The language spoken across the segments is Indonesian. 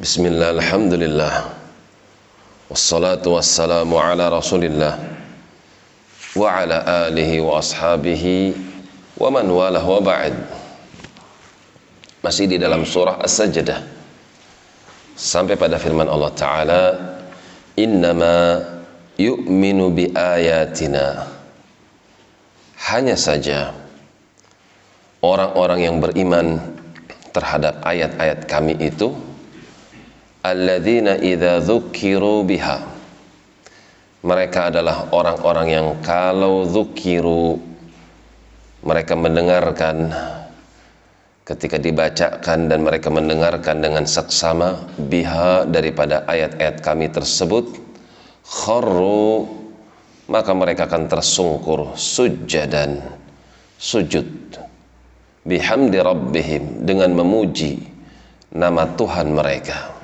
Bismillah, Alhamdulillah. Wassalatu wassalamu ala rasulillah. Wa ala alihi wa ashabihi Wa man walah wa ba'd. Masih di dalam surah As-Sajdah. Sampai pada firman Allah Ta'ala Innama yu'minu bi ayatina. Hanya saja Orang-orang yang beriman terhadap ayat-ayat kami itu alladzina idza dzukiru biha. Mereka adalah orang-orang yang kalau dzukiru mereka mendengarkan. Ketika dibacakan dan mereka mendengarkan dengan saksama biha daripada ayat-ayat kami tersebut kharru maka mereka akan tersungkur sujadan sujud. Bihamdi rabbihim dengan memuji nama Tuhan mereka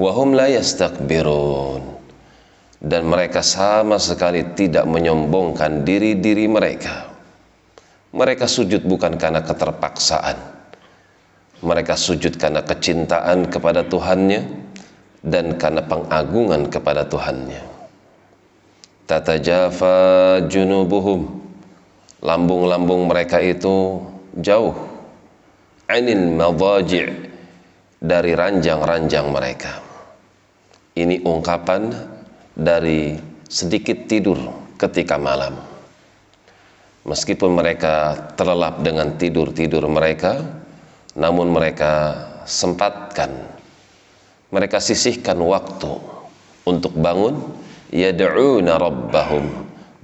wahum la yastakbirun. Dan mereka sama sekali tidak menyombongkan diri-diri mereka. Mereka sujud bukan karena keterpaksaan. Mereka sujud karena kecintaan kepada Tuhannya dan karena pengagungan kepada Tuhannya. Tatajafa junubuhum. Lambung-lambung mereka itu jauh. Anil madaji' dari ranjang-ranjang mereka ini ungkapan dari sedikit tidur ketika malam. Meskipun mereka terlelap dengan tidur-tidur mereka, namun mereka sempatkan, mereka sisihkan waktu untuk bangun, yad'una rabbahum,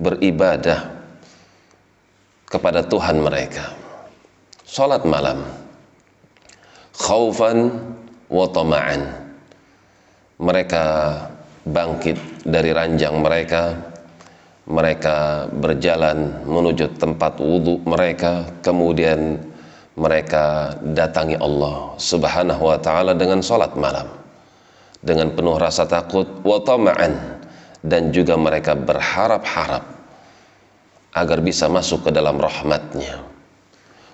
beribadah kepada Tuhan mereka. Salat malam, khaufan wa tama'an mereka bangkit dari ranjang mereka mereka berjalan menuju tempat wudhu mereka kemudian mereka datangi Allah subhanahu wa ta'ala dengan sholat malam dengan penuh rasa takut wa dan juga mereka berharap-harap agar bisa masuk ke dalam rahmatnya.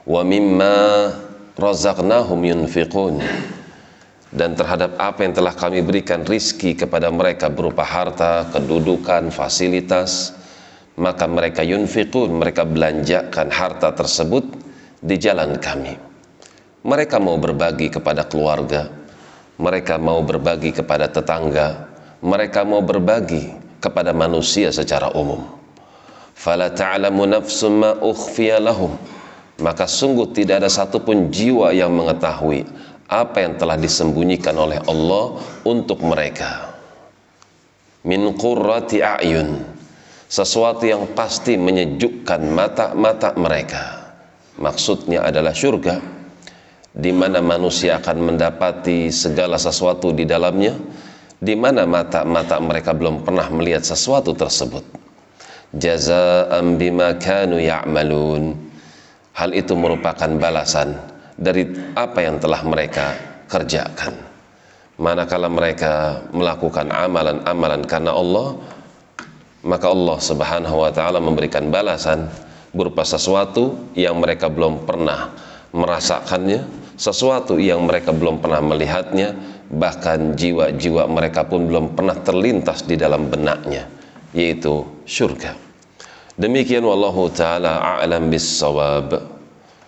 Wa mimma razaqnahum yunfiqun dan terhadap apa yang telah kami berikan rizki kepada mereka berupa harta, kedudukan, fasilitas maka mereka yunfiqun, mereka belanjakan harta tersebut di jalan kami. Mereka mau berbagi kepada keluarga mereka mau berbagi kepada tetangga mereka mau berbagi kepada manusia secara umum. Fala ta'lamu nafsum ma lahum. Maka sungguh tidak ada satupun jiwa yang mengetahui apa yang telah disembunyikan oleh Allah untuk mereka. Min qurrati a'yun sesuatu yang pasti menyejukkan mata-mata mereka. Maksudnya adalah surga di mana manusia akan mendapati segala sesuatu di dalamnya di mana mata-mata mereka belum pernah melihat sesuatu tersebut. Jazaa'an bima kanu ya'malun. Hal itu merupakan balasan dari apa yang telah mereka kerjakan. Manakala mereka melakukan amalan-amalan karena Allah, maka Allah Subhanahu wa taala memberikan balasan berupa sesuatu yang mereka belum pernah merasakannya, sesuatu yang mereka belum pernah melihatnya, bahkan jiwa-jiwa mereka pun belum pernah terlintas di dalam benaknya, yaitu surga. Demikian wallahu taala a'lam bis-shawab.